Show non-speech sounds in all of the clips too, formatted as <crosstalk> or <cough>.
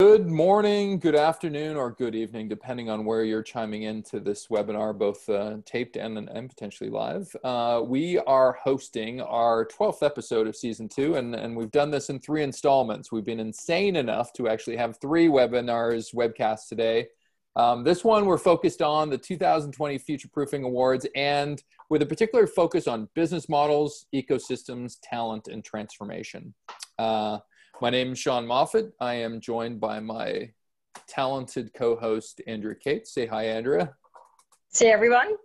Good morning, good afternoon, or good evening, depending on where you're chiming into this webinar, both uh, taped and, and potentially live. Uh, we are hosting our 12th episode of season two, and, and we've done this in three installments. We've been insane enough to actually have three webinars, webcasts today. Um, this one, we're focused on the 2020 Future Proofing Awards and with a particular focus on business models, ecosystems, talent, and transformation. Uh, my name is Sean Moffitt. I am joined by my talented co-host Andrea Kate. Say hi, Andrea. Say everyone.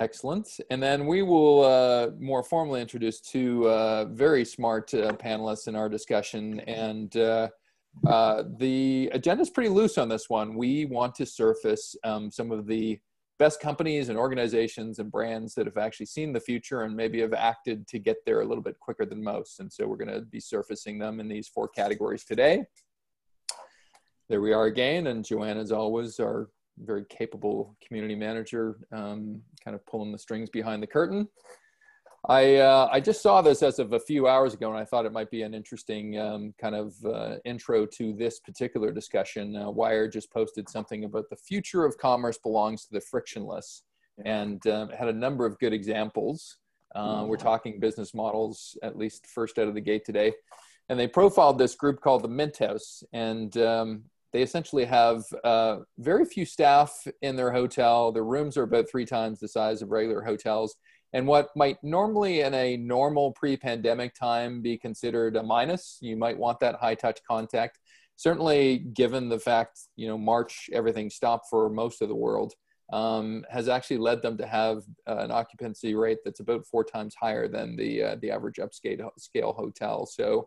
Excellent. And then we will uh, more formally introduce two uh, very smart uh, panelists in our discussion. And uh, uh, the agenda is pretty loose on this one. We want to surface um, some of the best companies and organizations and brands that have actually seen the future and maybe have acted to get there a little bit quicker than most. And so we're going to be surfacing them in these four categories today. There we are again. And Joanne, as always, our very capable community manager, um, kind of pulling the strings behind the curtain. I uh, I just saw this as of a few hours ago, and I thought it might be an interesting um, kind of uh, intro to this particular discussion. Uh, Wired just posted something about the future of commerce belongs to the frictionless, and um, had a number of good examples. Uh, we're talking business models, at least first out of the gate today, and they profiled this group called the Mint House, and um, they essentially have uh, very few staff in their hotel. Their rooms are about three times the size of regular hotels and what might normally in a normal pre-pandemic time be considered a minus you might want that high touch contact. Certainly given the fact you know march everything stopped for most of the world um, has actually led them to have uh, an occupancy rate that's about four times higher than the uh, the average upscale scale hotel. So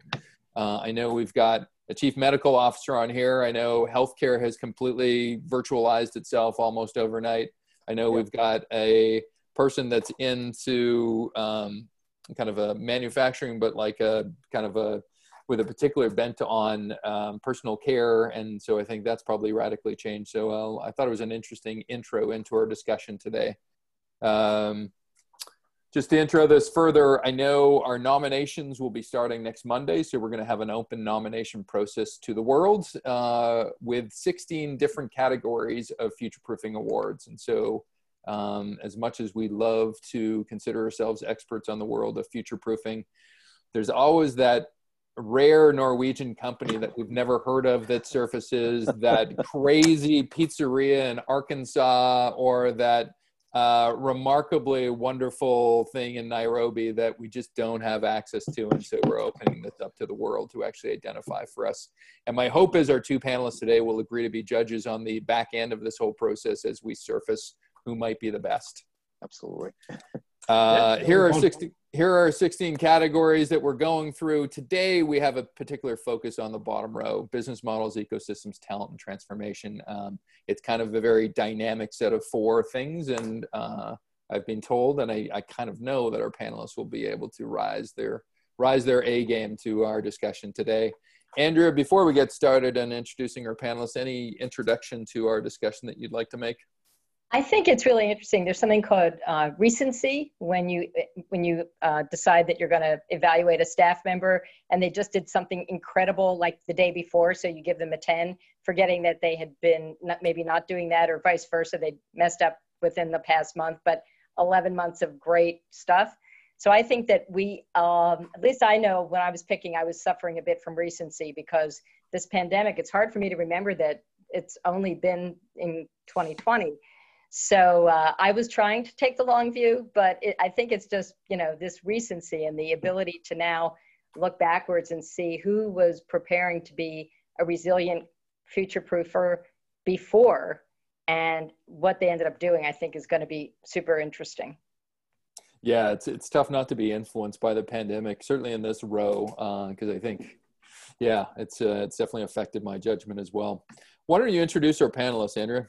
uh, i know we've got a chief medical officer on here. I know healthcare has completely virtualized itself almost overnight. I know we've got a person that's into um, kind of a manufacturing, but like a kind of a with a particular bent on um, personal care, and so I think that's probably radically changed. So uh, I thought it was an interesting intro into our discussion today. Um, just to intro this further, I know our nominations will be starting next Monday, so we're going to have an open nomination process to the world uh, with 16 different categories of future proofing awards, and so um, as much as we love to consider ourselves experts on the world of future proofing, there's always that rare Norwegian company that we've never heard of that surfaces, <laughs> that crazy pizzeria in Arkansas, or that uh, remarkably wonderful thing in Nairobi that we just don't have access to. And so we're opening this up to the world to actually identify for us. And my hope is our two panelists today will agree to be judges on the back end of this whole process as we surface who might be the best. Absolutely. <laughs> Uh, here are 16 here are 16 categories that we're going through today we have a particular focus on the bottom row business models ecosystems talent and transformation um, it's kind of a very dynamic set of four things and uh, i've been told and I, I kind of know that our panelists will be able to rise their rise their a game to our discussion today andrea before we get started on introducing our panelists any introduction to our discussion that you'd like to make I think it's really interesting. There's something called uh, recency when you when you uh, decide that you're going to evaluate a staff member, and they just did something incredible like the day before, so you give them a 10, forgetting that they had been not, maybe not doing that, or vice versa, they messed up within the past month, but 11 months of great stuff. So I think that we, um, at least I know when I was picking, I was suffering a bit from recency because this pandemic. It's hard for me to remember that it's only been in 2020 so uh, I was trying to take the long view, but it, I think it's just, you know, this recency and the ability to now look backwards and see who was preparing to be a resilient future proofer before and what they ended up doing, I think is going to be super interesting. Yeah, it's it's tough not to be influenced by the pandemic, certainly in this row, because uh, I think, yeah, it's uh, it's definitely affected my judgment as well. Why don't you introduce our panelists, Andrea?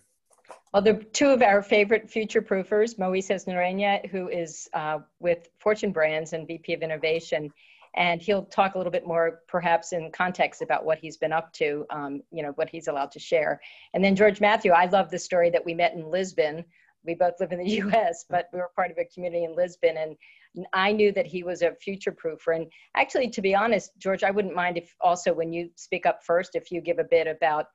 Well, the two of our favorite future proofers, Moises Norena, who is uh, with Fortune Brands and VP of Innovation, and he'll talk a little bit more, perhaps in context, about what he's been up to, um, you know, what he's allowed to share. And then George Matthew, I love the story that we met in Lisbon. We both live in the <laughs> U.S., but we were part of a community in Lisbon, and I knew that he was a future proofer. And actually, to be honest, George, I wouldn't mind if also when you speak up first, if you give a bit about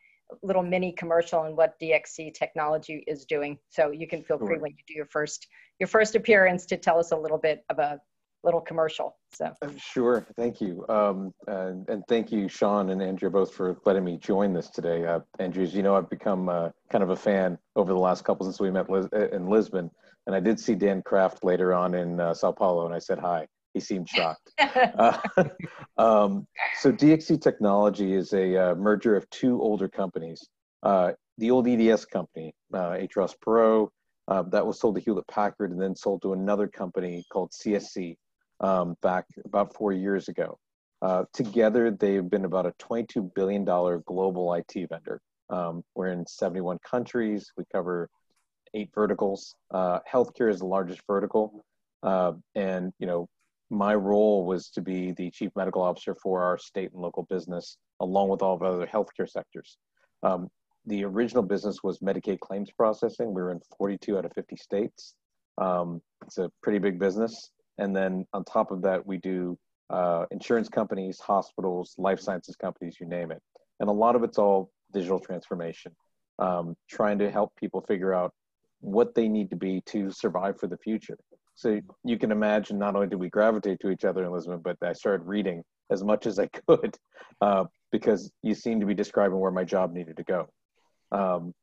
little mini commercial and what DXC technology is doing. So you can feel free when you do your first your first appearance to tell us a little bit of a little commercial. So uh, sure, thank you, um, and, and, thank you, Sean and Andrea, both for letting me join this today. Uh, Andrea, as you know, I've become uh, kind of a fan over the last couple since we met Lis- in Lisbon, and I did see Dan Kraft later on in uh, Sao Paulo, and I said hi. He seemed shocked. <laughs> Uh, <laughs> um, so DXC Technology is a uh, merger of two older companies. the old EDS company, H. Ross Perot, that was sold to Hewlett Packard and then sold to another company called CSC, um, back about four years ago. Uh, together, they've been about a $22 billion global IT vendor. Um, we're in 71 countries. We cover eight verticals. Uh, healthcare is the largest vertical. Uh, and, you know, my role was to be the chief medical officer for our state and local business, along with all of other healthcare sectors. Um, the original business was Medicaid claims processing. We were in 42 out of 50 states. Um, it's a pretty big business. And then on top of that, we do uh, insurance companies, hospitals, life sciences companies, you name it. And a lot of it's all digital transformation, um, trying to help people figure out what they need to be to survive for the future. So you can imagine not only did we gravitate to each other in Lisbon, but I started reading as much as I <laughs> could uh, because you seem to be describing where my job needed to go. Um,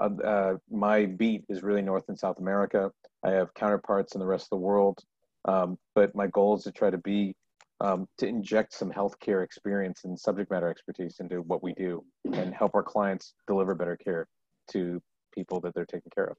uh, uh, my beat is really North and South America. I have counterparts in the rest of the world. Um, but my goal is to try to be um, to inject some healthcare experience and subject matter expertise into what we do and help our clients deliver better care to people that they're taking care of.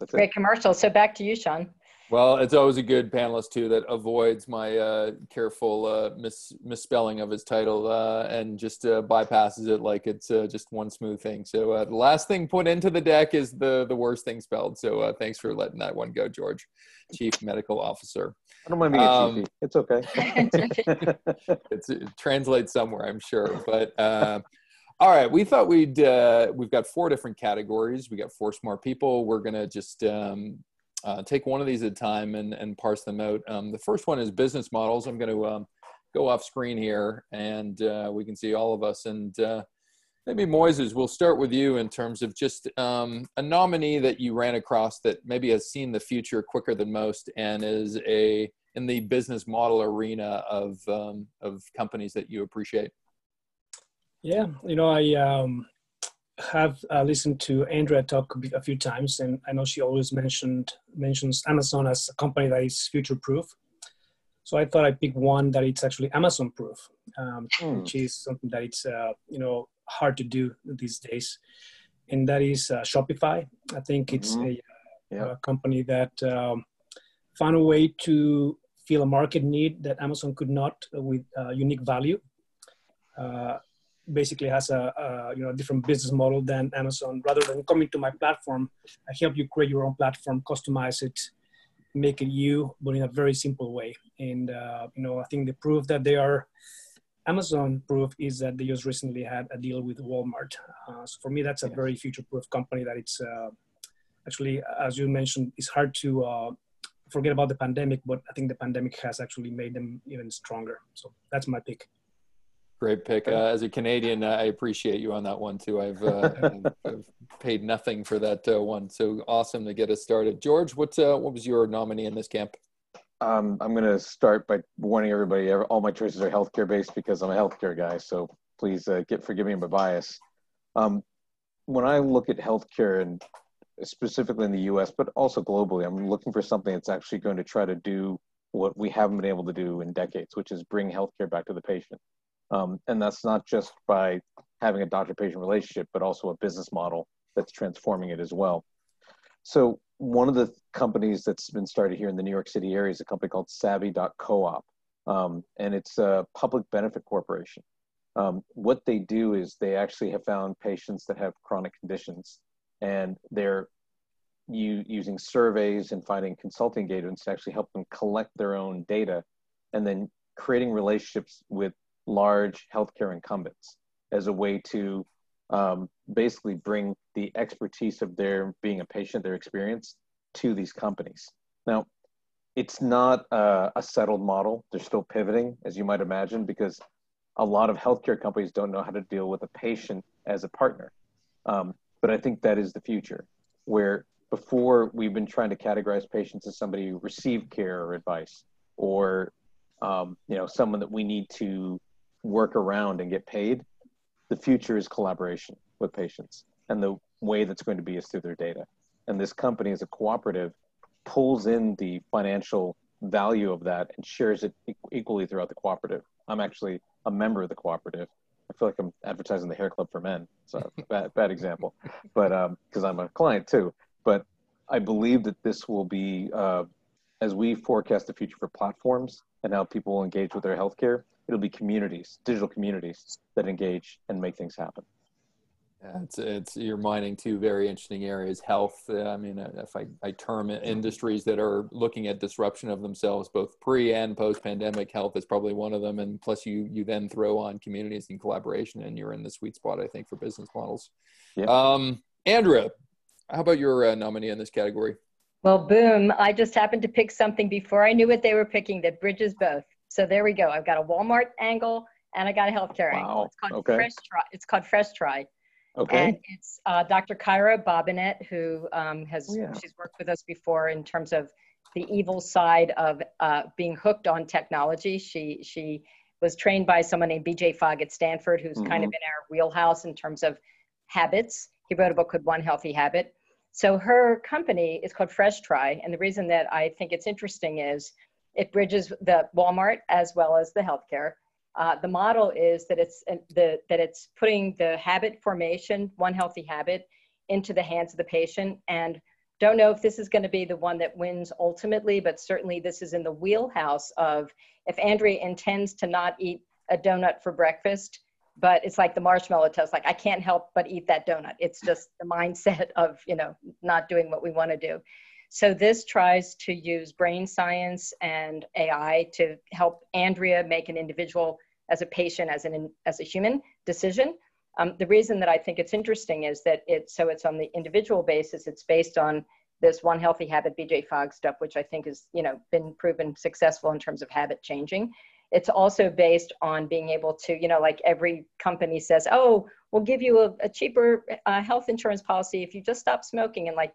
That's Great it. commercial. So back to you, Sean. Well, it's always a good panelist too that avoids my uh, careful uh, mis- misspelling of his title uh, and just uh, bypasses it like it's uh, just one smooth thing. So uh, the last thing put into the deck is the the worst thing spelled. So thanks for letting that one go, George, Chief Medical Officer. I don't mind being um, a It's okay. <laughs> <laughs> it's, it translates somewhere, I'm sure, but. All right, we thought we'd uh, we've got four different categories. We got four smart people. We're gonna just um, uh, take one of these at a time and, and parse them out. Um, the first one is business models. I'm going to um, go off screen here and uh, we can see all of us. And uh, maybe Moises, we'll start with you in terms of just um, a nominee that you ran across that maybe has seen the future quicker than most and is a in the business model arena of um, of companies that you appreciate. Yeah, you know, I um, have uh, listened to Andrea talk a few times, and I know she always mentioned mentions Amazon as a company that is future proof. So I thought I'd pick one that it's actually Amazon proof, um, mm. which is something that it's uh, you know hard to do these days, and that is uh, Shopify. I think it's mm-hmm. a, yeah. a, company that um, found a way to fill a market need that Amazon could not with uh, unique value. Basically has a, a, you know different business model than Amazon. Rather than coming to my platform, I help you create your own platform, customize it, make it you, but in a very simple way. And uh, you know, I think the proof that they are Amazon proof is that they just recently had a deal with Walmart. Uh, so for me, that's a very future-proof company. That it's uh, actually, as you mentioned, it's hard to uh, forget about the pandemic, but I think the pandemic has actually made them even stronger. So that's my pick. Great pick. Uh, as a Canadian, uh, I appreciate you on that one too. I've, uh, <laughs> I've paid nothing for that uh, one, so awesome to get us started. George, what uh, what was your nominee in this camp? Um, I'm going to start by warning everybody. All my choices are healthcare based because I'm a healthcare guy. So please uh, get forgive me my bias. Um, when I look at healthcare and specifically in the U.S., but also globally, I'm looking for something that's actually going to try to do what we haven't been able to do in decades, which is bring healthcare back to the patient. Um, and that's not just by having a doctor patient relationship, but also a business model that's transforming it as well. So, one of the companies that's been started here in the New York City area is a company called Savvy.coop, um, and it's a public benefit corporation. Um, what they do is they actually have found patients that have chronic conditions, and they're using surveys and finding consulting engagements to actually help them collect their own data and then creating relationships with large healthcare incumbents as a way to um, basically bring the expertise of their being a patient, their experience to these companies. Now, it's not a settled model. They're still pivoting, as you might imagine, because a lot of healthcare companies don't know how to deal with a patient as a partner. Um, but I think that is the future, where before we've been trying to categorize patients as somebody who received care or advice, or um, you know someone that we need to work around and get paid. The future is collaboration with patients, and the way that's going to be is through their data. And this company, as a cooperative, pulls in the financial value of that and shares it equally throughout the cooperative. I'm actually a member of the cooperative. I feel like I'm advertising the hair club for men. So <laughs> bad, bad example, but because um, I'm a client too. But I believe that this will be, uh, as we forecast the future for platforms and how people will engage with their healthcare, it'll be communities, digital communities that engage and make things happen. Yeah, it's, it's you're mining two very interesting areas. Health, uh, I mean, uh, if I, I term it, industries that are looking at disruption of themselves, both pre and post pandemic, health is probably one of them. And plus, you you then throw on communities and collaboration, and you're in the sweet spot, I think, for business models. Yeah. Um, Andrea, how about your uh, nominee in this category? Well, boom! I just happened to pick something before I knew what they were picking that bridges both. So there we go. I've got a Walmart angle and I got a healthcare wow. angle. It's called okay. Fresh Tri. It's called Fresh Tri. Okay. And it's uh, Dr. Kyra Bobinet, who um, has oh, yeah. she's worked with us before in terms of the evil side of uh, being hooked on technology. She she was trained by someone named B.J. Fogg at Stanford, who's mm-hmm. kind of in our wheelhouse in terms of habits. He wrote a book called One Healthy Habit. So her company is called Fresh Tri, and the reason that I think it's interesting is it bridges the Walmart as well as the healthcare. Uh, the model is that it's uh, the that it's putting the habit formation, one healthy habit, into the hands of the patient. And don't know if this is going to be the one that wins ultimately, but certainly this is in the wheelhouse of if Andrea intends to not eat a donut for breakfast, but it's like the marshmallow toast. Like I can't help but eat that donut. It's just the mindset <laughs> of you know not doing what we want to do. So this tries to use brain science and AI to help Andrea make an individual as a patient, as an as a human decision. Um, the reason that I think it's interesting is that it's so it's on the individual basis. It's based on this one healthy habit BJ Fogg stuff, which I think has you know been proven successful in terms of habit changing. It's also based on being able to you know like every company says, oh, we'll give you a, a cheaper uh, health insurance policy if you just stop smoking, and like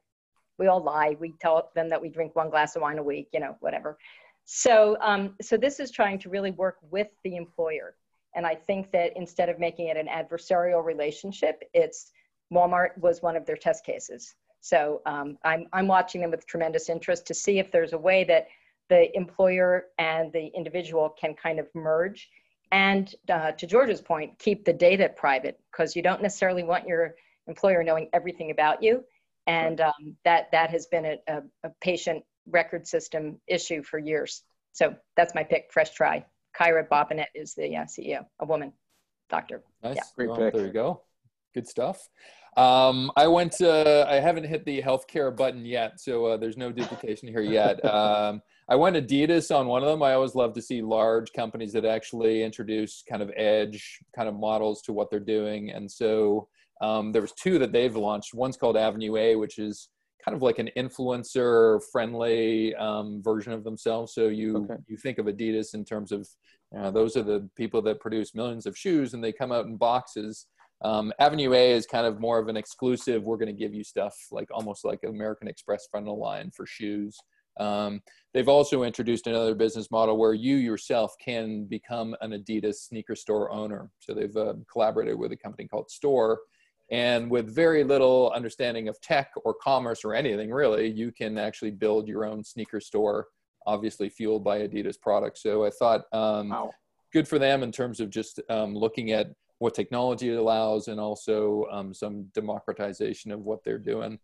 we all lie. We tell them that we drink one glass of wine a week, you know, whatever. So, um, so this is trying to really work with the employer. And I think that instead of making it an adversarial relationship, it's Walmart was one of their test cases. So um, I'm, I'm watching them with tremendous interest to see if there's a way that the employer and the individual can kind of merge. And uh, to George's point, keep the data private because you don't necessarily want your employer knowing everything about you and um, that that has been a, a, a, patient record system issue for years. So that's my pick. Fresh tri. Kyra Bobinet is the uh, CEO, a woman doctor. Nice, yeah. great well, pick. There you go. Good stuff. Um, I went. To, I haven't hit the healthcare button yet, so uh, there's no duplication here yet. <laughs> Um, I went Adidas on one of them. I always love to see large companies that actually introduce kind of edge kind of models to what they're doing, and so um, there was two that they've launched. One's called Avenue A, which is kind of like an influencer friendly um, version of themselves. So you okay. you think of Adidas in terms of uh, those are the people that produce millions of shoes and they come out in boxes. Um, Avenue A is kind of more of an exclusive. We're going to give you stuff like almost like American Express frontal line for shoes. Um, they've also introduced another business model where you yourself can become an Adidas sneaker store owner. So they've uh, collaborated with a company called Storr and with very little understanding of tech or commerce or anything really, you can actually build your own sneaker store, obviously fueled by Adidas products. So I thought um, wow. good for them in terms of just um, looking at what technology it allows and also um, some democratization of what they're doing.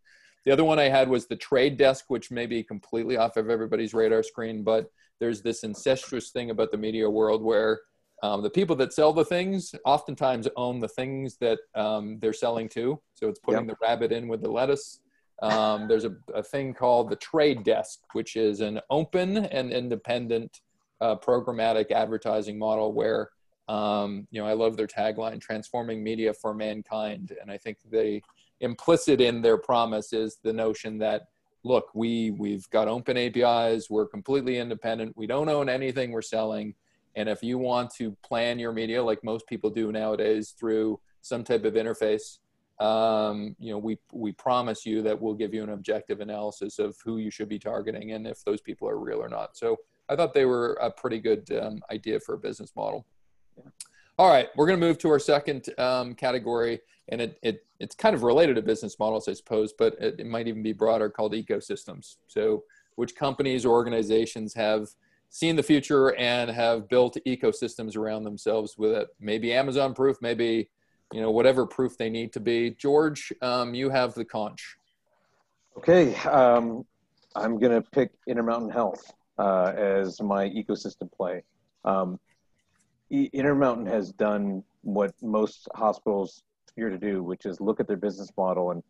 The other one I had was the trade desk, which may be completely off of everybody's radar screen, but there's this incestuous thing about the media world where um, the people that sell the things oftentimes own the things that um, they're selling to. So it's putting yep. the rabbit in with the lettuce. Um, there's a, a, thing called the trade desk, which is an open and independent uh, programmatic advertising model where, um, you know, I love their tagline, transforming media for mankind. And I think they implicit in their promise is the notion that look, we we've got open APIs. We're completely independent. We don't own anything we're selling. And if you want to plan your media like most people do nowadays through some type of interface, um, you know, we we promise you that we'll give you an objective analysis of who you should be targeting and if those people are real or not. So I thought they were a pretty good um, idea for a business model. Yeah. All right, we're going to move to our second um, category, and it, it it's kind of related to business models, I suppose, but it, it might even be broader, called ecosystems. So, which companies or organizations have seen the future and have built ecosystems around themselves with it? Maybe Amazon proof, maybe you know whatever proof they need to be. George, um, you have the conch. Okay, um, I'm going to pick Intermountain Health uh, as my ecosystem play. Um, Intermountain has done what most hospitals fear to do, which is look at their business model and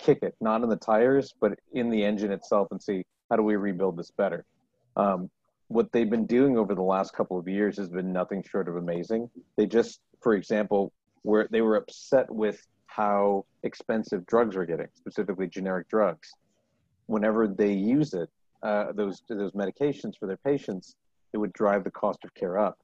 kick it, not in the tires, but in the engine itself and see how do we rebuild this better. Um, what they've been doing over the last couple of years has been nothing short of amazing. They just, for example, were they were upset with how expensive drugs were getting, specifically generic drugs. Whenever they use it, uh, those those medications for their patients, it would drive the cost of care up.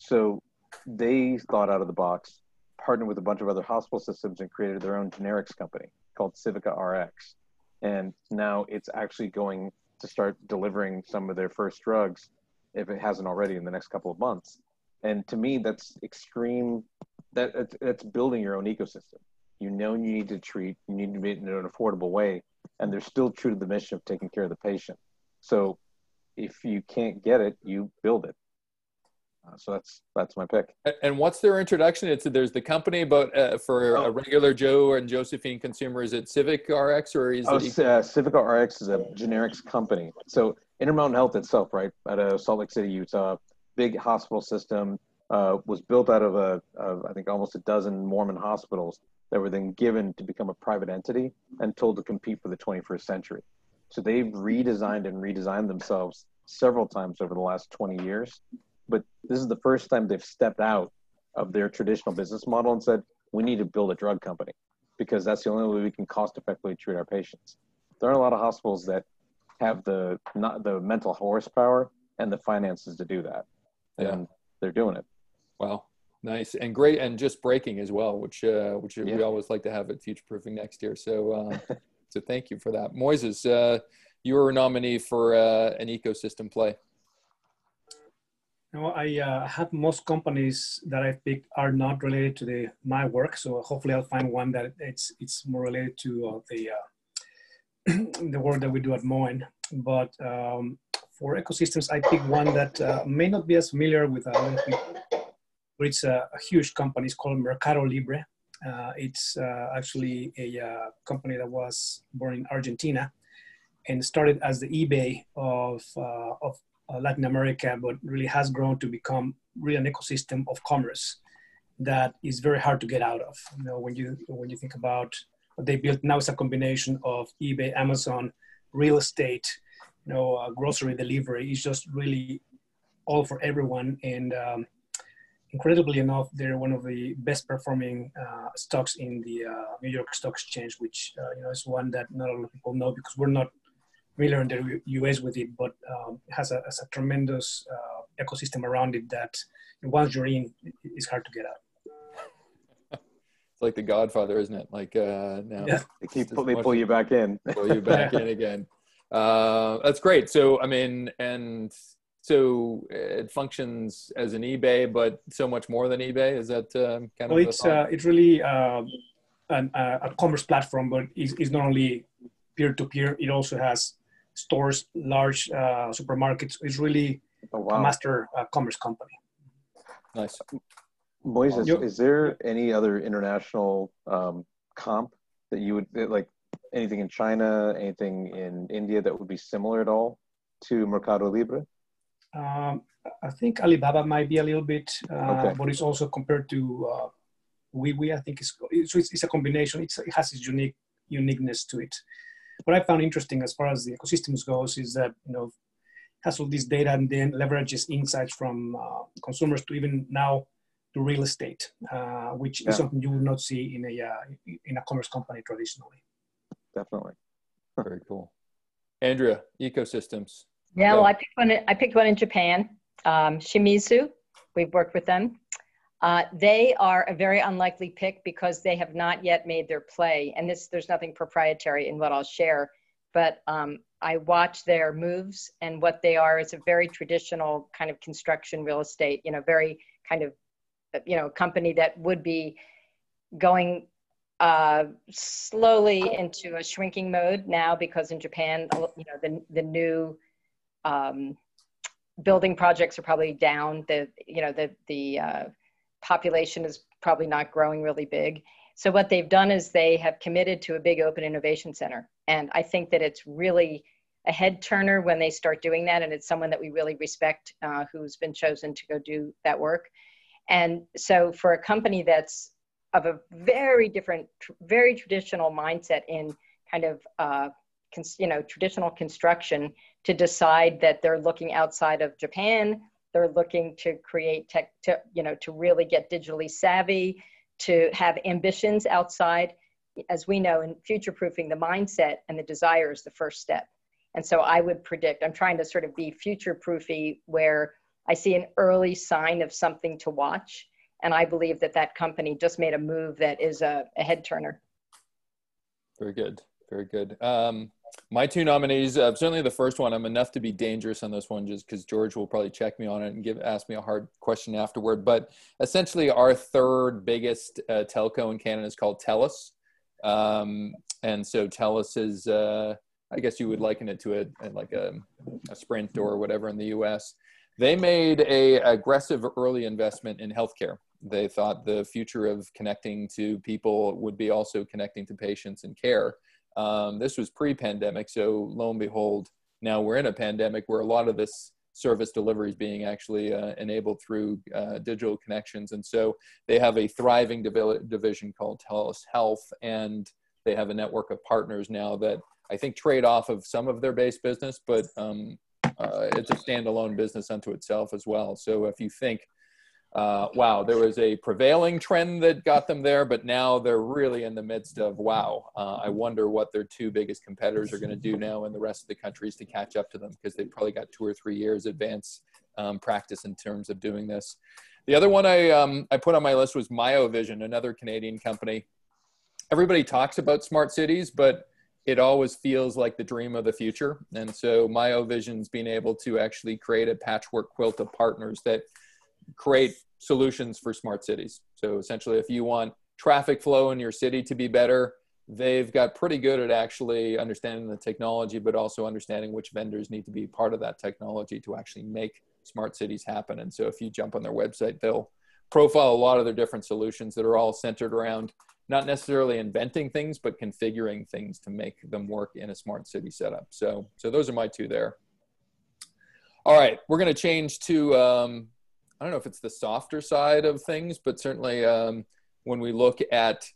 So they thought out of the box, partnered with a bunch of other hospital systems, and created their own generics company called Civica RX. And now it's actually going to start delivering some of their first drugs, if it hasn't already, in the next couple of months. And to me, that's extreme. That that's building your own ecosystem. You know, you need to treat. You need to be in an affordable way, and they're still true to the mission of taking care of the patient. So, if you can't get it, you build it. Uh, so that's that's my pick. And what's their introduction? It's there's the company, but uh, for oh. a regular Joe and Josephine consumer, is it Civic RX or is oh, it? Uh, Civic RX is a generics company. So Intermountain Health itself, right, out of Salt Lake City, Utah, big hospital system, uh, was built out of a of, I think almost a dozen Mormon hospitals that were then given to become a private entity and told to compete for the 21st century. So they've redesigned and redesigned themselves several times over the last 20 years but this is the first time they've stepped out of their traditional business model and said we need to build a drug company because that's the only way we can cost effectively treat our patients. There are a lot of hospitals that have the not the mental horsepower and the finances to do that. And they're doing it. Wow nice and great and just breaking as well which uh, which yeah. we always like to have at future proofing next year. So uh, <laughs> so thank you for that. Moises uh, you were a nominee for uh, an ecosystem play no, I uh, have most companies that I picked are not related to the my work. So hopefully I'll find one that it's it's more related to uh, the uh, <clears throat> the work that we do at Moen. But um, for ecosystems, I picked one that uh, may not be as familiar with other people. But it's a, a, huge company. It's called Mercado Libre. Uh, it's uh, actually a company that was born in Argentina and started as the eBay of, uh, of uh, Latin America, but really has grown to become really an ecosystem of commerce that is very hard to get out of. You know, when you when you think about what they built now, it's a combination of eBay, Amazon, real estate, you know, uh, grocery delivery. It's just really all for everyone. And um, incredibly enough, they're one of the best performing uh, stocks in the uh, New York Stock Exchange, which uh, you know is one that not a lot of people know because we're not familiar in the US with it, but um, it has a, has a tremendous uh, ecosystem around it that once you're in, it's hard to get out. It's like the Godfather, isn't it? Like uh, now yeah. keep pull, they pull you back in, <laughs> pull you back in again. Uh, that's great. So I mean, and so it functions as an eBay, but so much more than eBay. Is that um, kind well, of? it's uh, it's really uh, an, uh, a commerce platform, but it's, it's not only peer to peer. It also has stores, large uh, supermarkets. It's really oh, wow. a master uh, commerce company. Nice. Moises, yep. is there any other international um, comp that you would like? Anything in China, anything in India that would be similar at all to Mercado Libre? Um, I think Alibaba might be a little bit, uh, okay. but it's also compared to uh, WeWe. I think it's, it's, it's a combination. It's, it has its unique uniqueness to it what I found interesting as far as the ecosystems goes is that you know has all this data and then leverages insights from uh, consumers to even now to real estate, uh, which yeah. is something you would not see in a uh, in a commerce company traditionally. Definitely, <laughs> very cool. Andrea, ecosystems. Yeah, well, I picked one. I picked one in Japan. Um, Shimizu, we've worked with them. Uh, they are a very unlikely pick because they have not yet made their play, and this there's nothing proprietary in what I'll share. But um, I watch their moves, and what they are is a very traditional kind of construction real estate. You know, very kind of you know company that would be going uh, slowly into a shrinking mode now because in Japan, you know, the the new um, building projects are probably down. The you know the the uh, population is probably not growing really big. So what they've done is they have committed to a big open innovation center, and I think that it's really a head turner when they start doing that, and it's someone that we really respect uh, who's been chosen to go do that work. And so for a company that's of a very different, very traditional mindset in kind of uh, you know traditional construction to decide that they're looking outside of Japan they're looking to create tech to you know to really get digitally savvy to have ambitions outside as we know in future proofing the mindset and the desire is the first step. And so i would predict i'm trying to sort of be future proofy where i see an early sign of something to watch and i believe that that company just made a move that is a, a head turner. Very good. Very good. Um, my two nominees, uh, certainly the first one, I'm enough to be dangerous on this one just because George will probably check me on it and give ask me a hard question afterward. But essentially, our third biggest uh, telco in Canada is called TELUS. Um, and so TELUS is, uh, I guess you would liken it to a, like a, a Sprint or whatever in the US. They made a aggressive early investment in healthcare. They thought the future of connecting to people would be also connecting to patients and care. Um, this was pre-pandemic, so lo and behold, now we're in a pandemic where a lot of this service delivery is being actually uh, enabled through uh, digital connections. And so they have a thriving div- division called TELUS Health, and they have a network of partners now that I think trade off of some of their base business, but um, uh, it's a standalone business unto itself as well. So if you think uh, wow, there was a prevailing trend that got them there, but now they're really in the midst of wow. Uh, I wonder what their two biggest competitors are going to do now in the rest of the countries to catch up to them because they've probably got two or three years advance um, practice in terms of doing this. The other one I, um, I put on my list was Miovision, another Canadian company. Everybody talks about smart cities, but it always feels like the dream of the future. And so Miovision's being able to actually create a patchwork quilt of partners that create solutions for smart cities. So essentially, if you want traffic flow in your city to be better, they've got pretty good at actually understanding the technology, but also understanding which vendors need to be part of that technology to actually make smart cities happen. And so if you jump on their website, they'll profile a lot of their different solutions that are all centered around not necessarily inventing things, but configuring things to make them work in a smart city setup. So, so those are my two there. All right, we're going to change to um, I don't know if it's the softer side of things, but certainly um, when we look at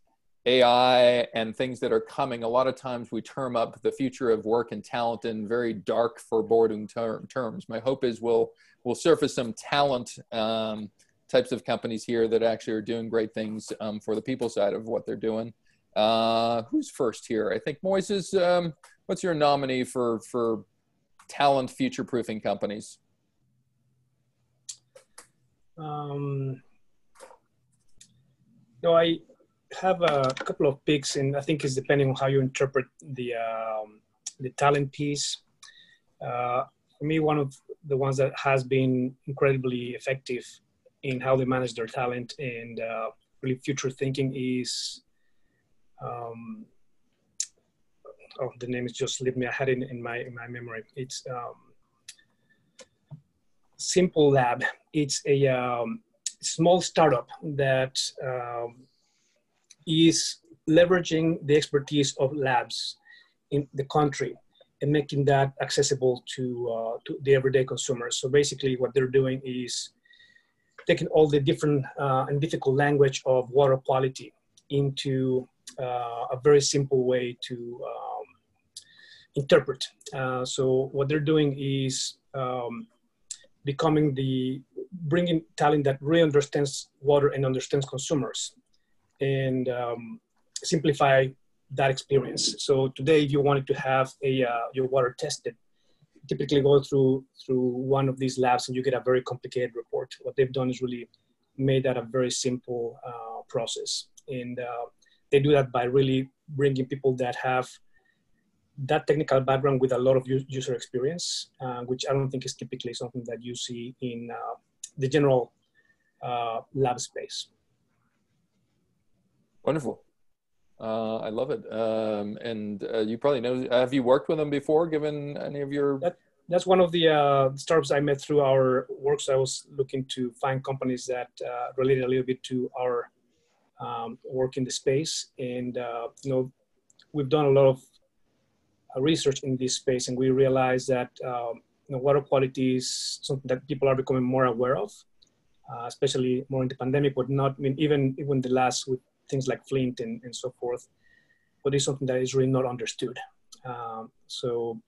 AI and things that are coming, a lot of times we term up the future of work and talent in very dark, foreboding ter- terms. My hope is we'll we'll surface some talent um, types of companies here that actually are doing great things um, for the people side of what they're doing. Uh, who's first here? I think Moises. Um, what's your nominee for for talent future proofing companies? Um, no, I have a couple of picks, and I think it's depending on how you interpret the um, the talent piece. Uh, for me, one of the ones that has been incredibly effective in how they manage their talent and uh, really future thinking is. Um, oh, the name is just slipped me. I had it in my in my memory. It's um, Simple Lab. It's a um, small startup that um, is leveraging the expertise of labs in the country and making that accessible to, uh, to the everyday consumers. So basically, what they're doing is taking all the different uh, and difficult language of water quality into uh, a very simple way to um, interpret. Uh, so what they're doing is um, becoming the bringing talent that really understands water and understands consumers and um, simplify that experience. So today, if you wanted to have a uh, your water tested, typically go through through one of these labs and you get a very complicated report. What they've done is really made that a very simple uh, process, and uh, they do that by really bringing people that have that technical background with a lot of user experience, uh, which I don't think is typically something that you see in uh, the general uh, lab space. Wonderful. Uh, I love it. Um, and uh, you probably know, have you worked with them before, given any of your? That, that's one of the uh, startups I met through our works. I was looking to find companies that uh, related a little bit to our um, work in the space. And, uh, you know, we've done a lot of research in this space and we realized that, um, you know, water quality is something that people are becoming more aware of, especially more in the pandemic, but not, I mean, even, even the last with things like Flint and, and so forth, but it's something that is really not understood. Um, so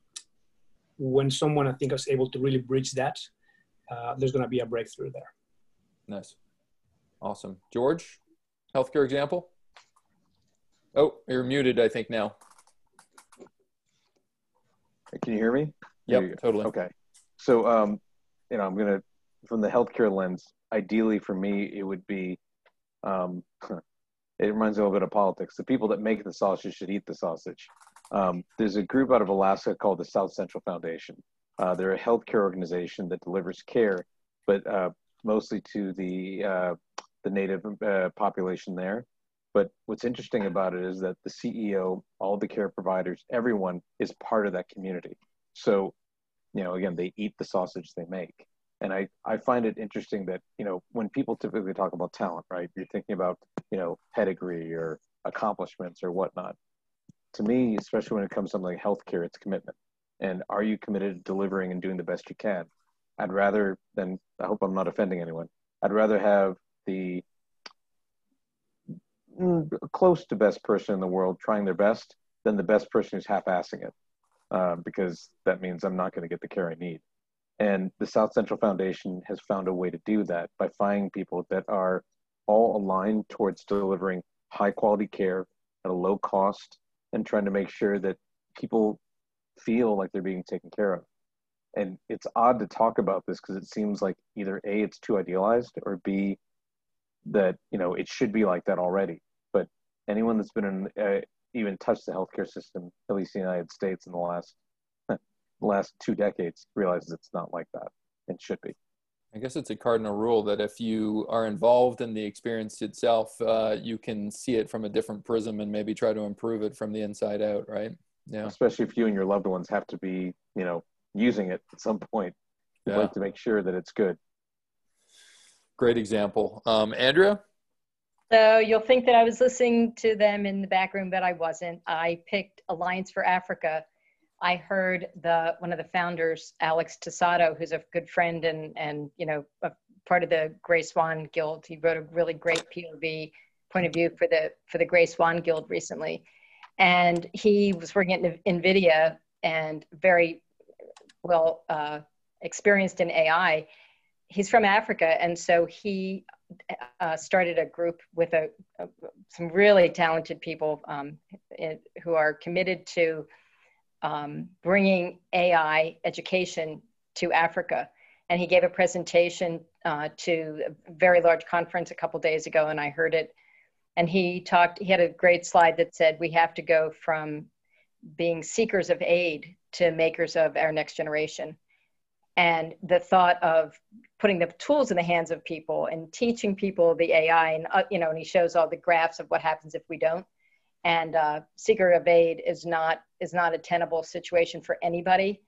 when someone I think is able to really bridge that, uh, there's going to be a breakthrough there. Nice, awesome. George, healthcare example. Oh, you're muted. I think now. Can you hear me? Yeah, totally. Okay. So, um, you know, I'm going to, from the healthcare lens, ideally for me, it would be um, <laughs> it reminds me a little bit of politics. The people that make the sausage should eat the sausage. Um, there's a group out of Alaska called the South Central Foundation. Uh, they're a healthcare organization that delivers care, but uh, mostly to the uh, the native uh, population there. But what's interesting about it is that the CEO, all the care providers, everyone is part of that community. So, you know, again, they eat the sausage they make. And I, I find it interesting that, you know, when people typically talk about talent, right, you're thinking about, you know, pedigree or accomplishments or whatnot. To me, especially when it comes to something like healthcare, it's commitment. And are you committed to delivering and doing the best you can? I'd rather than, I hope I'm not offending anyone, I'd rather have the close to best person in the world trying their best than the best person who's half-assing it. Uh, because that means I'm not going to get the care I need. And the South Central Foundation has found a way to do that by finding people that are all aligned towards delivering high quality care at a low cost and trying to make sure that people feel like they're being taken care of. And it's odd to talk about this because it seems like either A, it's too idealized, or B, that you know it should be like that already. Anyone that's been in, uh, even touched the healthcare system, at least in the United States, in the last <laughs> last two decades realizes it's not like that and should be. I guess it's a cardinal rule that if you are involved in the experience itself, uh, you can see it from a different prism and maybe try to improve it from the inside out, right? Yeah. Especially if you and your loved ones have to be, you know, using it at some point. You'd yeah. like to make sure that it's good. Great example. Um, Andrea? So you'll think that I was listening to them in the back room, but I wasn't. I picked Alliance for Africa I heard the one of the founders, Alex Tsado, who's a good friend and and you know a part of the Grey Swan Guild. He wrote a really great POV point of view for the for the Grey Swan Guild recently, and he was working at NVIDIA and very well uh, experienced in AI. He's from Africa, and so he uh, started a group with a, a, some really talented people um, in, who are committed to um, bringing AI education to Africa. And he gave a presentation uh, to a very large conference a couple days ago, and I heard it. And he talked, he had a great slide that said, We have to go from being seekers of aid to makers of our next generation. And the thought of putting the tools in the hands of people and teaching people the AI, and uh, you know, and he shows all the graphs of what happens if we don't. And uh, seeker of aid is not is not a tenable situation for anybody.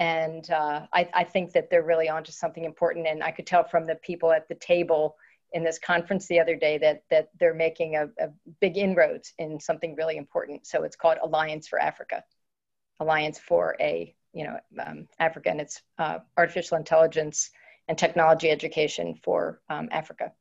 And uh, I, I, think that they're really onto something important. And i could tell from the people at the table in this conference the other day that that they're making a, a big inroads in something really important. So it's called alliance for africa. Alliance for a you know um, africa and it's uh, artificial intelligence and technology education for um, africa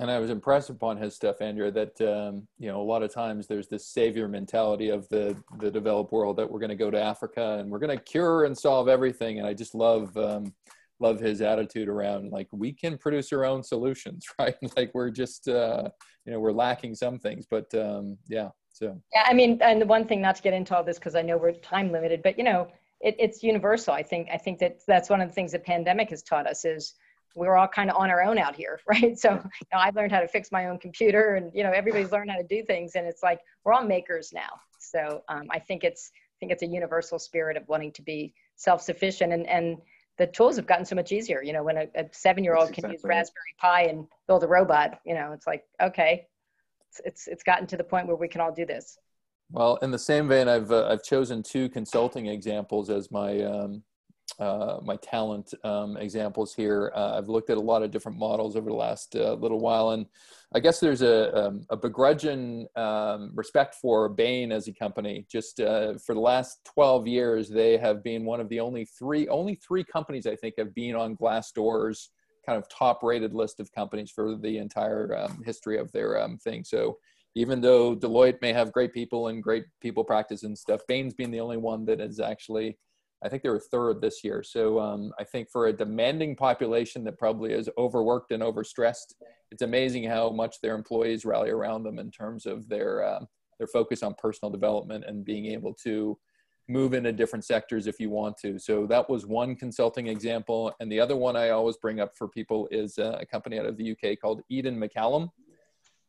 and I was impressed upon his stuff, Andrea, that um, you know a lot of times there's this savior mentality of the the developed world that we're going to go to Africa and we're going to cure and solve everything. And I just love um, love his attitude around like we can produce our own solutions, <laughs> right? like we're just uh, you know we're lacking some things, but um, yeah. So yeah, I mean, and the one thing not to get into all this because I know we're time limited, but you know, it, it's universal. I think I think that that's one of the things the pandemic has taught us is we're all kind of on our own out here, <laughs> right? So you know, I've learned how to fix my own computer, and you know, everybody's learned how to do things, and it's like we're all makers now. So um, I think it's I think it's a universal spirit of wanting to be self-sufficient, and and the tools have gotten so much easier. You know, when a, a seven-year-old can use Raspberry Pi and build a robot, you know, it's like okay, it's it's, it's gotten to the point where we can all do this. Well, in the same vein, I've uh, I've chosen two consulting examples as my um, uh, my talent um, examples here. Uh, I've looked at a lot of different models over the last uh, little while, and I guess there's a, um, a begrudging um, respect for Bain as a company. Just uh, for the last 12 years, they have been one of the only three only three companies I think have been on Glassdoor's kind of top-rated list of companies for the entire um, history of their um, thing. So even though Deloitte may have great people and great people practice and stuff, Bain's been the only one that has actually, I think they were third this year. So um, I think for a demanding population that probably is overworked and overstressed, it's amazing how much their employees rally around them in terms of their uh, their focus on personal development and being able to move into different sectors if you want to. So that was one consulting example. And the other one I always bring up for people is a company out of the UK called Eden McCallum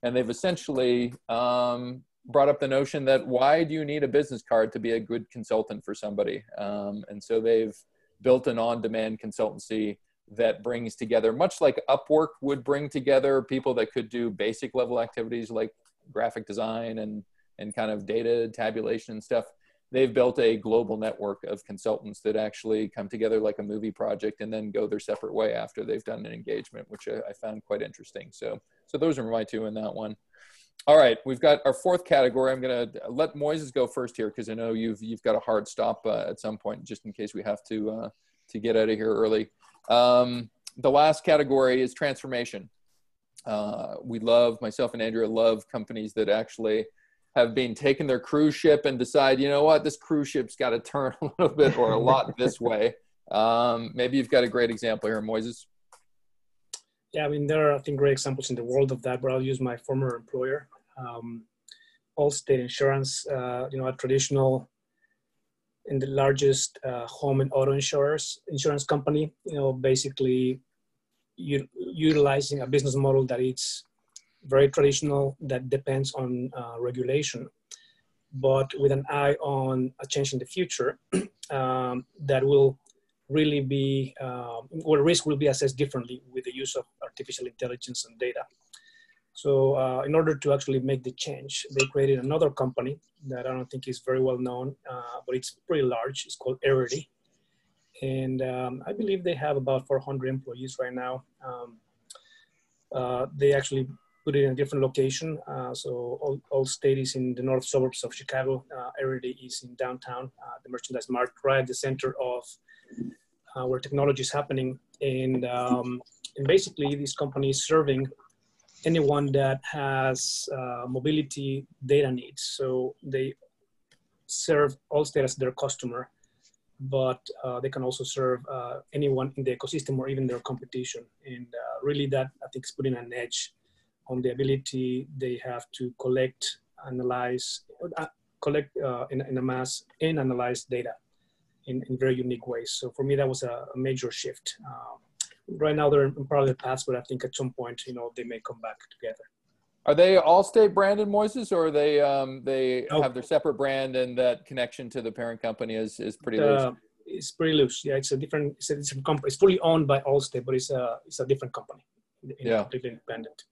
and they've essentially um, brought up the notion that why do you need a business card to be a good consultant for somebody? Um, and so they've built an on-demand consultancy that brings together, much like Upwork would bring together people that could do basic level activities like graphic design and and kind of data tabulation and stuff they've built a global network of consultants that actually come together like a movie project and then go their separate way after they've done an engagement, which I, I found quite interesting. So, so those are my two in that one. All right, we've got our fourth category. I'm going to let Moises go first here because I know you've you've got a hard stop uh, at some point, just in case we have to uh, to get out of here early. Um, the last category is transformation. Uh, we love myself and Andrea love companies that actually have been taking their cruise ship and decide, you know what, this cruise ship's got to turn <laughs> a little bit or a lot this <laughs> way. Um, maybe you've got a great example here, Moises. Yeah, I mean, there are, I think, great examples in the world of that, but I'll use my former employer. Um, Allstate Insurance, uh, you know, a traditional and the largest uh, home and auto insurers insurance company. You know, basically u- utilizing a business model that is very traditional that depends on uh, regulation, but with an eye on a change in the future <clears throat> um, that will really be, uh, where risk will be assessed differently with the use of artificial intelligence and data. So uh, in order to actually make the change, they created another company that I don't think is very well known, uh, but it's pretty large. It's called Arity. And um, I believe they have about 400 employees right now. Um, uh, they actually put it in a different location. Uh, so all, Allstate is in the north suburbs of Chicago. Uh, Arity is in downtown, uh, the merchandise mart, right at the center of uh, where technology is happening. And, um, and basically this company is serving anyone that has uh, mobility data needs. So they serve Allstate as their customer, but uh, they can also serve uh, anyone in the ecosystem or even their competition. And uh, really that I think is putting an edge on the ability they have to collect, analyze, uh, collect uh, in, in a mass and analyze data in, in very unique ways. So for me, that was a, a major shift. Um, right now they're in parallel paths, but I think at some point, you know, they may come back together. Are they Allstate branded Moises, or they um, they oh. have their separate brand and that connection to the parent company is is pretty loose? Uh, it's pretty loose. Yeah, it's a different it's a different company. It's fully owned by Allstate, but it's a it's a different company. Yeah, completely independent.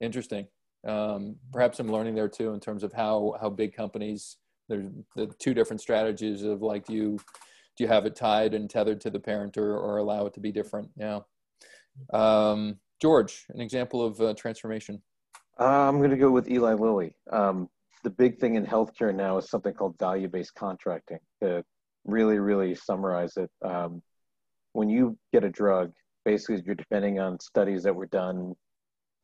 Interesting. Um, perhaps I'm learning there too in terms of how how big companies there's the two different strategies of like do you do you have it tied and tethered to the parent or, or allow it to be different? Yeah. Um, George, an example of uh, transformation. Uh, I'm going to go with Eli Lilly. Um, the big thing in healthcare now is something called value-based contracting. To really, really summarize it, um, when you get a drug, basically you're depending on studies that were done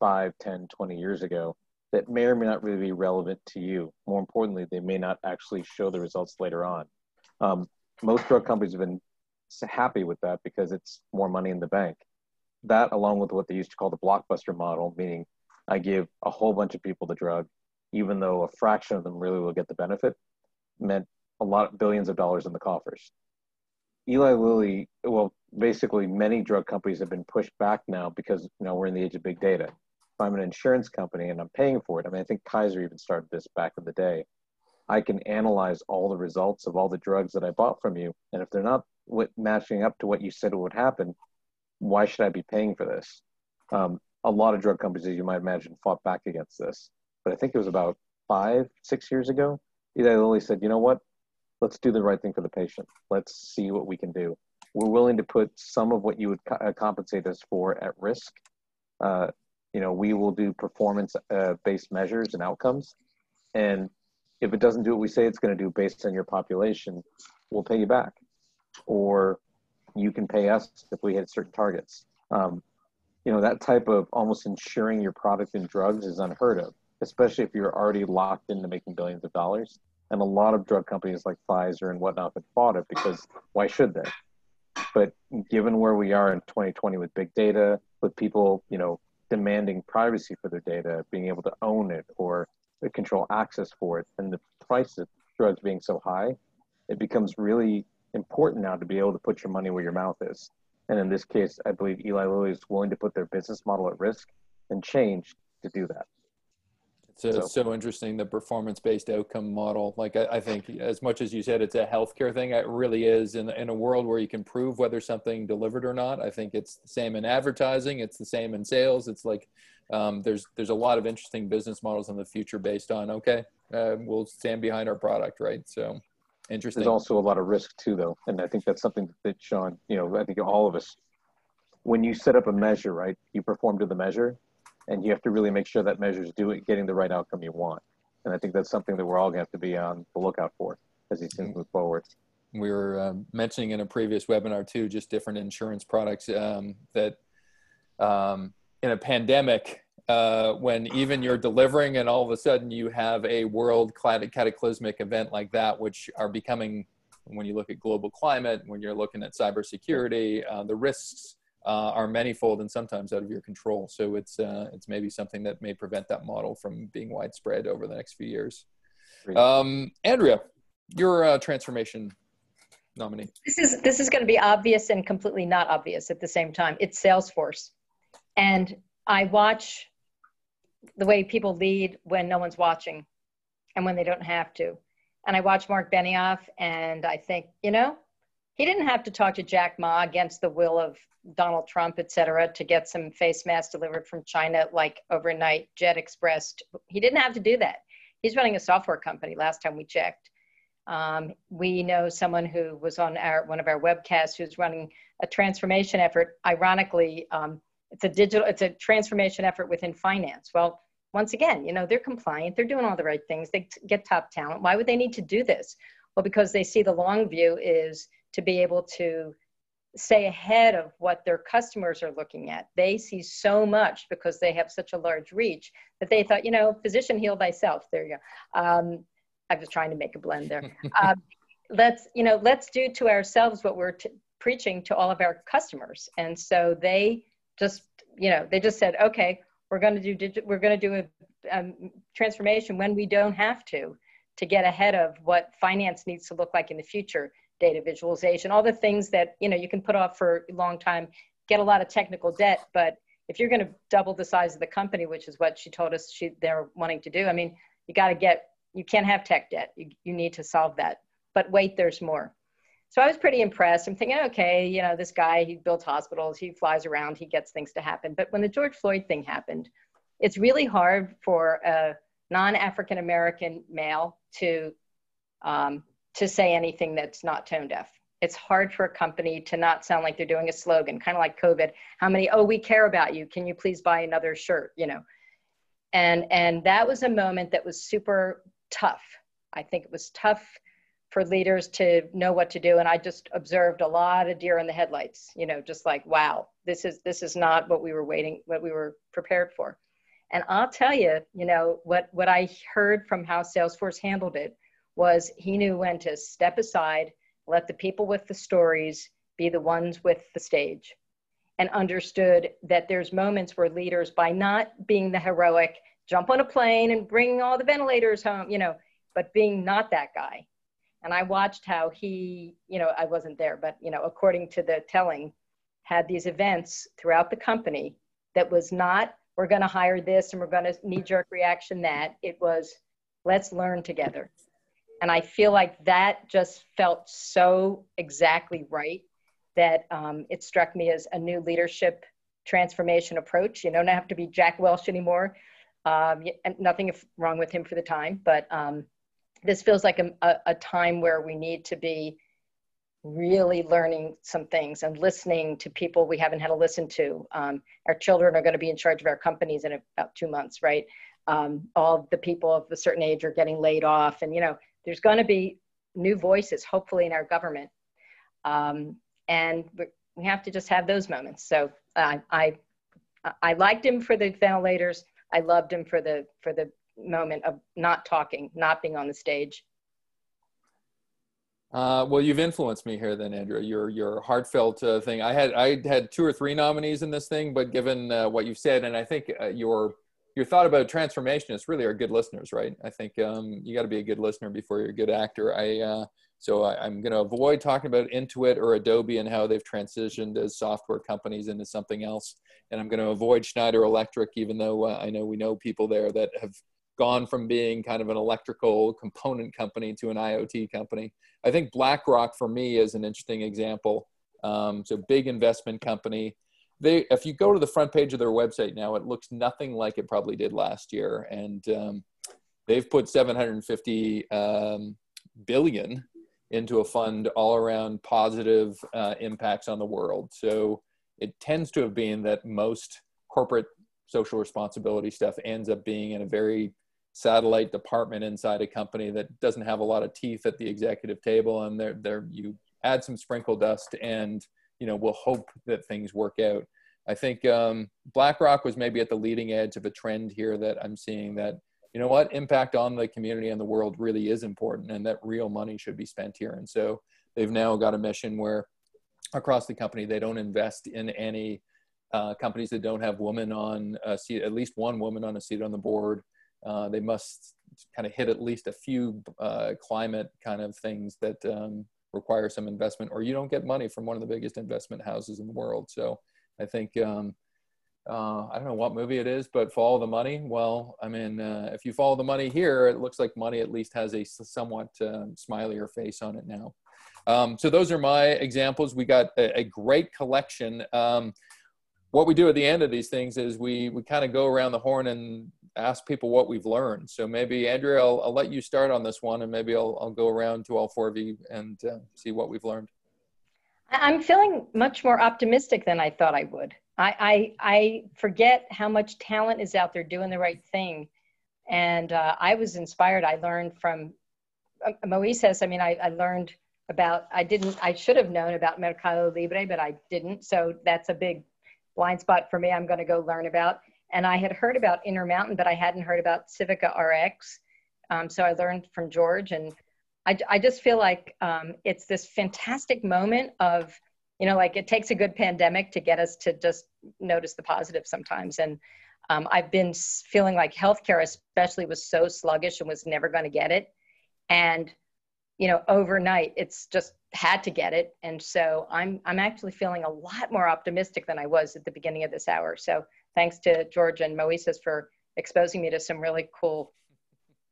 5, 10, 20 years ago that may or may not really be relevant to you. More importantly, they may not actually show the results later on. Um, most drug companies have been happy with that because it's more money in the bank. That, along with what they used to call the blockbuster model, meaning I give a whole bunch of people the drug, even though a fraction of them really will get the benefit, meant a lot of billions of dollars in the coffers. Eli Lilly, well, basically many drug companies have been pushed back now because you know we're in the age of big data. I'm an insurance company and I'm paying for it, I mean I think Kaiser even started this back in the day. I can analyze all the results of all the drugs that I bought from you, and if they're not matching up to what you said would happen, why should I be paying for this? Um, a lot of drug companies, as you might imagine, fought back against this. But I think it was about five, six years ago. Eli Lilly said, you know what? Let's do the right thing for the patient. Let's see what we can do. We're willing to put some of what you would co- uh, compensate us for at risk. Uh, you know, we will do performance uh, based measures and outcomes. And if it doesn't do what we say it's going to do based on your population, we'll pay you back. Or you can pay us if we hit certain targets. Um, you know, that type of almost insuring your product and drugs is unheard of, especially if you're already locked into making billions of dollars. And a lot of drug companies like Pfizer and whatnot have fought it because why should they? But given where we are in 2020 with big data, with people, you know, demanding privacy for their data, being able to own it or control access for it, and the price of drugs being so high, it becomes really important now to be able to put your money where your mouth is. And in this case, I believe Eli Lilly is willing to put their business model at risk and change to do that. It's so, so interesting the performance-based outcome model. Like I, I, think, as much as you said, it's a healthcare thing. It really is. In in a world where you can prove whether something delivered or not, I think it's the same in advertising. It's the same in sales. It's like um, there's there's a lot of interesting business models in the future based on okay, uh, we'll stand behind our product, right? So Interesting. There's also a lot of risk too, though, and I think that's something that Sean, you know, I think all of us, when you set up a measure, right, you perform to the measure, and you have to really make sure that measures do it, getting the right outcome you want. And I think that's something that we're all going to have to be on the lookout for as these things move forward. We were um, mentioning in a previous webinar too, just different insurance products um, that um, in a pandemic uh, when even you're delivering and all of a sudden you have a world cataclysmic event like that, which are becoming, when you look at global climate, when you're looking at cybersecurity, uh, the risks uh, are manifold and sometimes out of your control. So it's uh, it's maybe something that may prevent that model from being widespread over the next few years. Um, Andrea, your uh, transformation nominee. This is this is going to be obvious and completely not obvious at the same time. It's Salesforce, and I watch the way people lead when no one's watching and when they don't have to. And I watch Mark Benioff and I think, you know, he didn't have to talk to Jack Ma against the will of Donald Trump, et cetera, to get some face masks delivered from China like overnight Jet Express. He didn't have to do that. He's running a software company last time we checked. Um, we know someone who was on our one of our webcasts who's running a transformation effort. Ironically, um, it's a digital it's a transformation effort within finance well once again you know they're compliant they're doing all the right things they get top talent why would they need to do this well because they see the long view is to be able to stay ahead of what their customers are looking at. They see so much because they have such a large reach that they thought you know physician heal thyself. There you go. Um, i was trying to make a blend there. <laughs> Um, let's you know let's do to ourselves what we're t- preaching to all of our customers. And so they just you know they just said okay we're going to do digi- we're going to do a um, transformation when we don't have to to get ahead of what finance needs to look like in the future data visualization all the things that you know you can put off for a long time get a lot of technical debt but if you're going to double the size of the company which is what she told us she they're wanting to do i mean you got to get you can't have tech debt you, you need to solve that but wait there's more so I was pretty impressed. I'm thinking, okay, you know, this guy, he builds hospitals, he flies around, he gets things to happen. But when the George Floyd thing happened, it's really hard for a non-African American male to um, to say anything that's not tone deaf. It's hard for a company to not sound like they're doing a slogan, kind of like COVID. How many? Oh, we care about you. Can you please buy another shirt? You know, and and that was a moment that was super tough. I think it was tough for leaders to know what to do and i just observed a lot of deer in the headlights you know just like wow this is this is not what we were waiting what we were prepared for and i'll tell you you know what what i heard from how salesforce handled it was he knew when to step aside let the people with the stories be the ones with the stage and understood that there's moments where leaders by not being the heroic jump on a plane and bring all the ventilators home, you know, but being not that guy. And I watched how he, you know, I wasn't there, but, you know, according to the telling, had these events throughout the company that was not, we're going to hire this and we're going to knee jerk reaction that. It was, let's learn together. And I feel like that just felt so exactly right that um, it struck me as a new leadership transformation approach. You don't have to be Jack Welch anymore. Um, nothing wrong with him for the time, but um, this feels like a, a, a, time where we need to be really learning some things and listening to people we haven't had to listen to. Um, our children are going to be in charge of our companies in about two months, right? Um, all the people of a certain age are getting laid off, and you know, there's going to be new voices, hopefully, in our government. Um, and we have to just have those moments. So uh, I, I liked him for the ventilators. I loved him for the for the moment of not talking, not being on the stage. Uh, well, you've influenced me here, then, Andrea. Your your heartfelt uh, thing. I had I had two or three nominees in this thing, but given uh, what you've said, and I think uh, your your thought about transformationists really are good listeners, right? I think um, you got to be a good listener before you're a good actor. I uh, so I, am going to avoid talking about Intuit or Adobe and how they've transitioned as software companies into something else. And I'm going to avoid Schneider Electric, even though uh, I know we know people there that have gone from being kind of an electrical component company to an IoT company. I think BlackRock for me is an interesting example. Um, so big investment company. They, if you go to the front page of their website now, it looks nothing like it probably did last year, and um, they've put 750 um, billion into a fund all around positive uh, impacts on the world. So it tends to have been that most corporate social responsibility stuff ends up being in a very satellite department inside a company that doesn't have a lot of teeth at the executive table and there there you add some sprinkle dust and you know we'll hope that things work out. I think um, blackrock was maybe at the leading edge of a trend here that i'm seeing that you know what impact on the community and the world really is important and that real money should be spent here. And so they've now got a mission where across the company they don't invest in any uh, companies that don't have women on a seat at least one woman on a seat on the board. Uh, they must kind of hit at least a few uh, climate kind of things that um, require some investment or you don't get money from one of the biggest investment houses in the world so i think um, uh, I don't know what movie it is, but follow the money. Well, I mean, uh, if you follow the money here, it looks like money at least has a somewhat uh, smilier face on it now. Um, so those are my examples. We got a, a great collection. Um, what we do at the end of these things is we we kind of go around the horn and ask people what we've learned. So maybe Andrea, I'll, I'll let you start on this one, and maybe I'll I'll go around to all four of you and uh, see what we've learned. I'm feeling much more optimistic than I thought I would. I, I, I forget how much talent is out there doing the right thing. And uh, I was inspired. I learned from uh, Moises. I mean, I, I learned about, I didn't, I should have known about Mercado Libre, but I didn't. So that's a big blind spot for me. I'm going to go learn about. And I had heard about Intermountain, but I hadn't heard about Civica RX. Um, so I learned from George. And I, I just feel like um, it's this fantastic moment of you know like it takes a good pandemic to get us to just notice the positive sometimes and um, i've been feeling like healthcare especially was so sluggish and was never going to get it and you know overnight it's just had to get it and so i'm i'm actually feeling a lot more optimistic than i was at the beginning of this hour so thanks to george and moises for exposing me to some really cool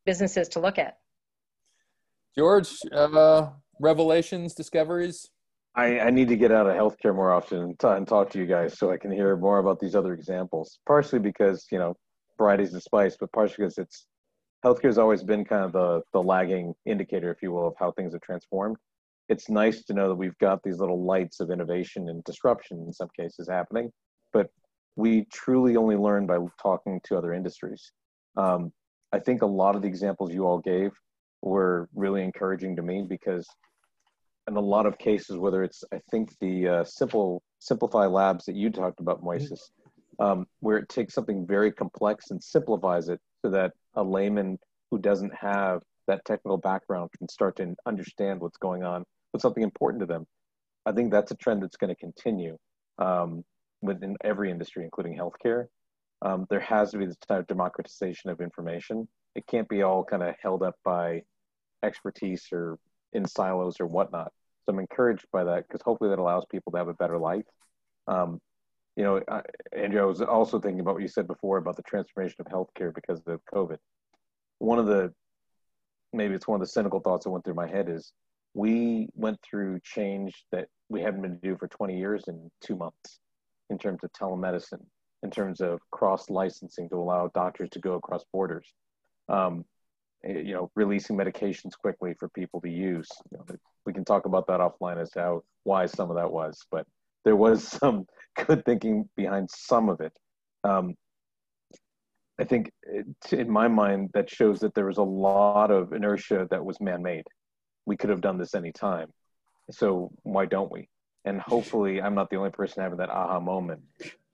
businesses to look at george uh, revelations discoveries I, I, need to get out of healthcare more often and, t- and, talk to you guys so I can hear more about these other examples. Partially because you know varieties of spice, but partially because it's healthcare has always been kind of the the lagging indicator, if you will, of how things have transformed. It's nice to know that we've got these little lights of innovation and disruption in some cases happening, but we truly only learn by talking to other industries. Um, I think a lot of the examples you all gave were really encouraging to me because in a lot of cases, whether it's I think the uh, simple simplify labs that you talked about, mm-hmm. Moises, um, where it takes something very complex and simplifies it so that a layman who doesn't have that technical background can start to understand what's going on with something important to them. I think that's a trend that's going to continue um, within every industry, including healthcare. um, there has to be this type of democratization of information. It can't be all kind of held up by expertise or in silos or whatnot. So I'm encouraged by that because hopefully that allows people to have a better life. Um, you know, I, Andrew, I was also thinking about what you said before about the transformation of healthcare because of COVID. One of the, maybe it's one of the cynical thoughts that went through my head is we went through change that we hadn't been to do for 20 years in two months in terms of telemedicine, in terms of cross licensing to allow doctors to go across borders. Um, eh, you know, releasing medications quickly for people to use. You know, we can talk about that offline as to how why some of that was, but there was <laughs> some good thinking behind some of it. Um, I think, it, in my mind, that shows that there was a lot of inertia that was man-made. We could have done this anytime, so why don't we? And hopefully, I'm not the only person having that aha moment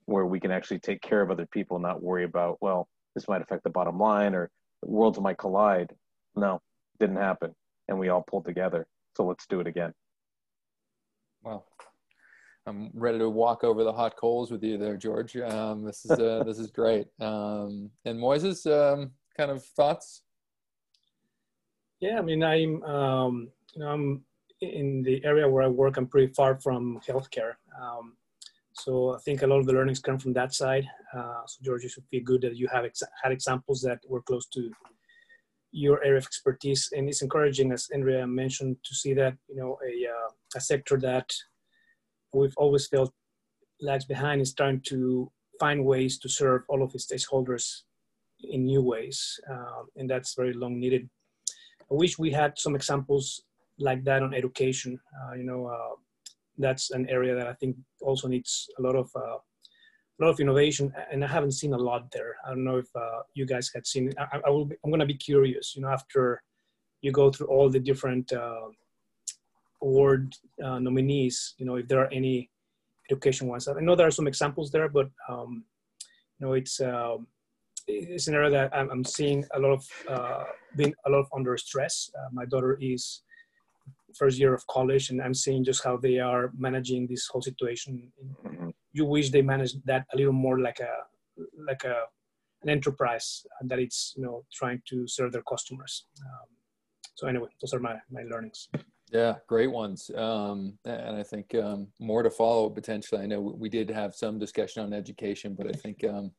where we can actually take care of other people, and not worry about, well, this might affect the bottom line or worlds might collide. No, didn't happen, and we all pulled together. So let's do it again. well I'm ready to walk over the hot coals with you there, George. Um, this is uh, this is great. Um, and Moises, um, kind of thoughts? Yeah, I mean, I'm um, you know I'm in the area where I work. I'm pretty far from healthcare, um, so I think a lot of the learnings come from that side. Uh, so George, you should feel good that you have ex- had examples that were close to your area of expertise, and it's encouraging, as Andrea mentioned, to see that you know a uh, a sector that we've always felt lags behind is trying to find ways to serve all of its stakeholders in new ways, uh, and that's very long needed. I wish we had some examples like that on education. Uh, you know, uh, that's an area that I think also needs a lot of uh, a lot of innovation, and I haven't seen a lot there. I don't know if uh, you guys had seen. I, I will. Be, I'm to be curious. You know, after you go through all the different uh, award uh, nominees, you know, if there are any education ones. I know there are some examples there, but um, you know, it's um, it's an area that I'm, I'm seeing a lot of being a lot of under stress. My daughter is first year of college, and I'm seeing just how they are managing this whole situation. Mm-hmm. You wish they managed that a little more like a like a an enterprise that it's you know trying to serve their customers. Um, so anyway, those are my my learnings. Yeah, great ones. Um, and I think um, more to follow potentially. I know we did have some discussion on education, but I think um,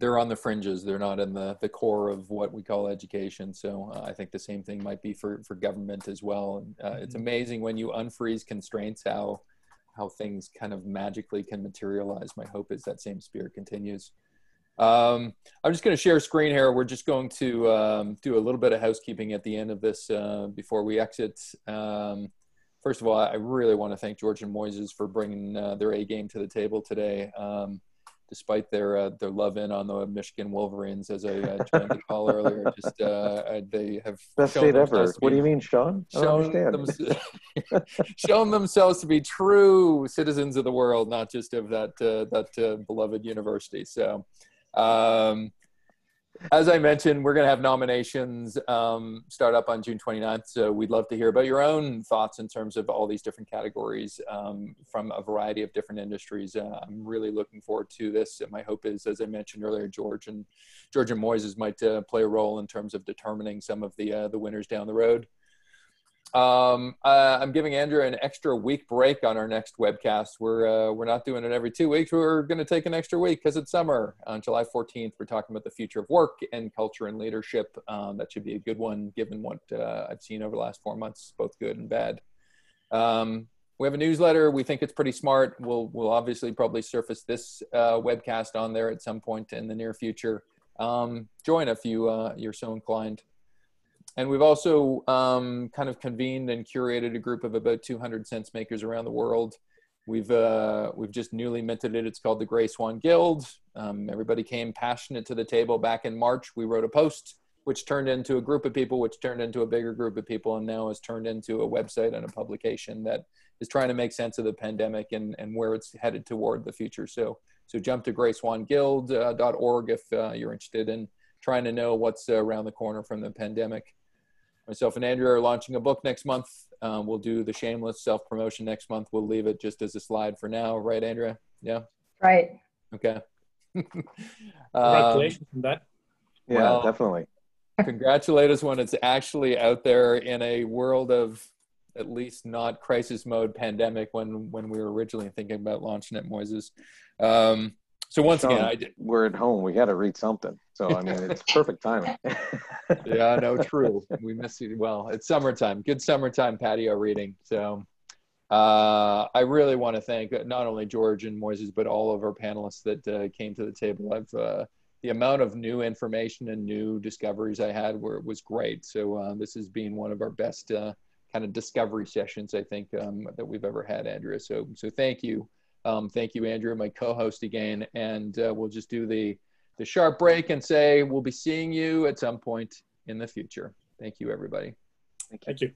they're on the fringes. They're not in the, the core of what we call education. So uh, I think the same thing might be for, for government as well. And uh, it's mm-hmm. amazing when you unfreeze constraints, how, how things kind of magically can materialize. My hope is that same spirit continues. Um, I'm just going to share screen here. We're just going to um, do a little bit of housekeeping at the end of this uh, before we exit. Um, first of all, I really want to thank George and Moises for bringing uh, their A game to the table today. Um, despite their uh, their love in on the Michigan Wolverines, as I uh, tried to call earlier, <laughs> just uh, they have best state ever. What do you mean, Sean? Shown, them, <laughs> shown themselves to be true citizens of the world, not just of that uh, that uh, beloved university. So. Um, as I mentioned, we're going to have nominations um, start up on June 29th. So we'd love to hear about your own thoughts in terms of all these different categories um, from a variety of different industries. Uh, I'm really looking forward to this. And my hope is, as I mentioned earlier, George and George and Moises might uh, play a role in terms of determining some of the uh, the winners down the road. Um, uh, I'm giving Andrea an extra week break on our next webcast. We're uh, we're not doing it every two weeks. We're going to take an extra week because it's summer. On July 14th, we're talking about the future of work and culture and leadership. Um, that should be a good one, given what uh, I've seen over the last four months, both good and bad. Um, we have a newsletter. We think it's pretty smart. We'll we'll obviously probably surface this uh, webcast on there at some point in the near future. Um, join if you uh, you're so inclined and we've also um, kind of convened and curated a group of about 200 sense makers around the world. We've uh, we've just newly minted it. It's called the Grey Swan Guild. Um, everybody came passionate to the table back in March. We wrote a post, which turned into a group of people, which turned into a bigger group of people, and now has turned into a website and a publication that is trying to make sense of the pandemic and, and where it's headed toward the future. So so jump to greyswanguild.org if uh, you're interested in trying to know what's uh, around the corner from the pandemic myself and Andrea are launching a book next month. Um, we'll do the shameless self promotion next month. We'll leave it just as a slide for now, right, Andrea? Yeah. Right. Okay. <laughs> Congratulations um, on that. Yeah, well, definitely. congratulate us when it's actually out there in a world of at least not crisis mode pandemic when when we were originally thinking about launching at Moises. Um, so once Sean, again, I did. we're at home. We got to read something. So I mean, it's <laughs> perfect timing. <laughs> yeah, no, true. We miss you. Well, it's summertime. Good summertime patio reading. So uh, I really want to thank not only George and Moises, but all of our panelists that uh, came to the table. I've uh, the amount of new information and new discoveries I had were was great. So uh, this has been one of our best uh, kind of discovery sessions I think um, that we've ever had, Andrea. So so thank you, um, thank you, Andrew, my co-host again, and uh, we'll just do the the sharp break and say we'll be seeing you at some point in the future. Thank you, everybody. Thank you. Thank you.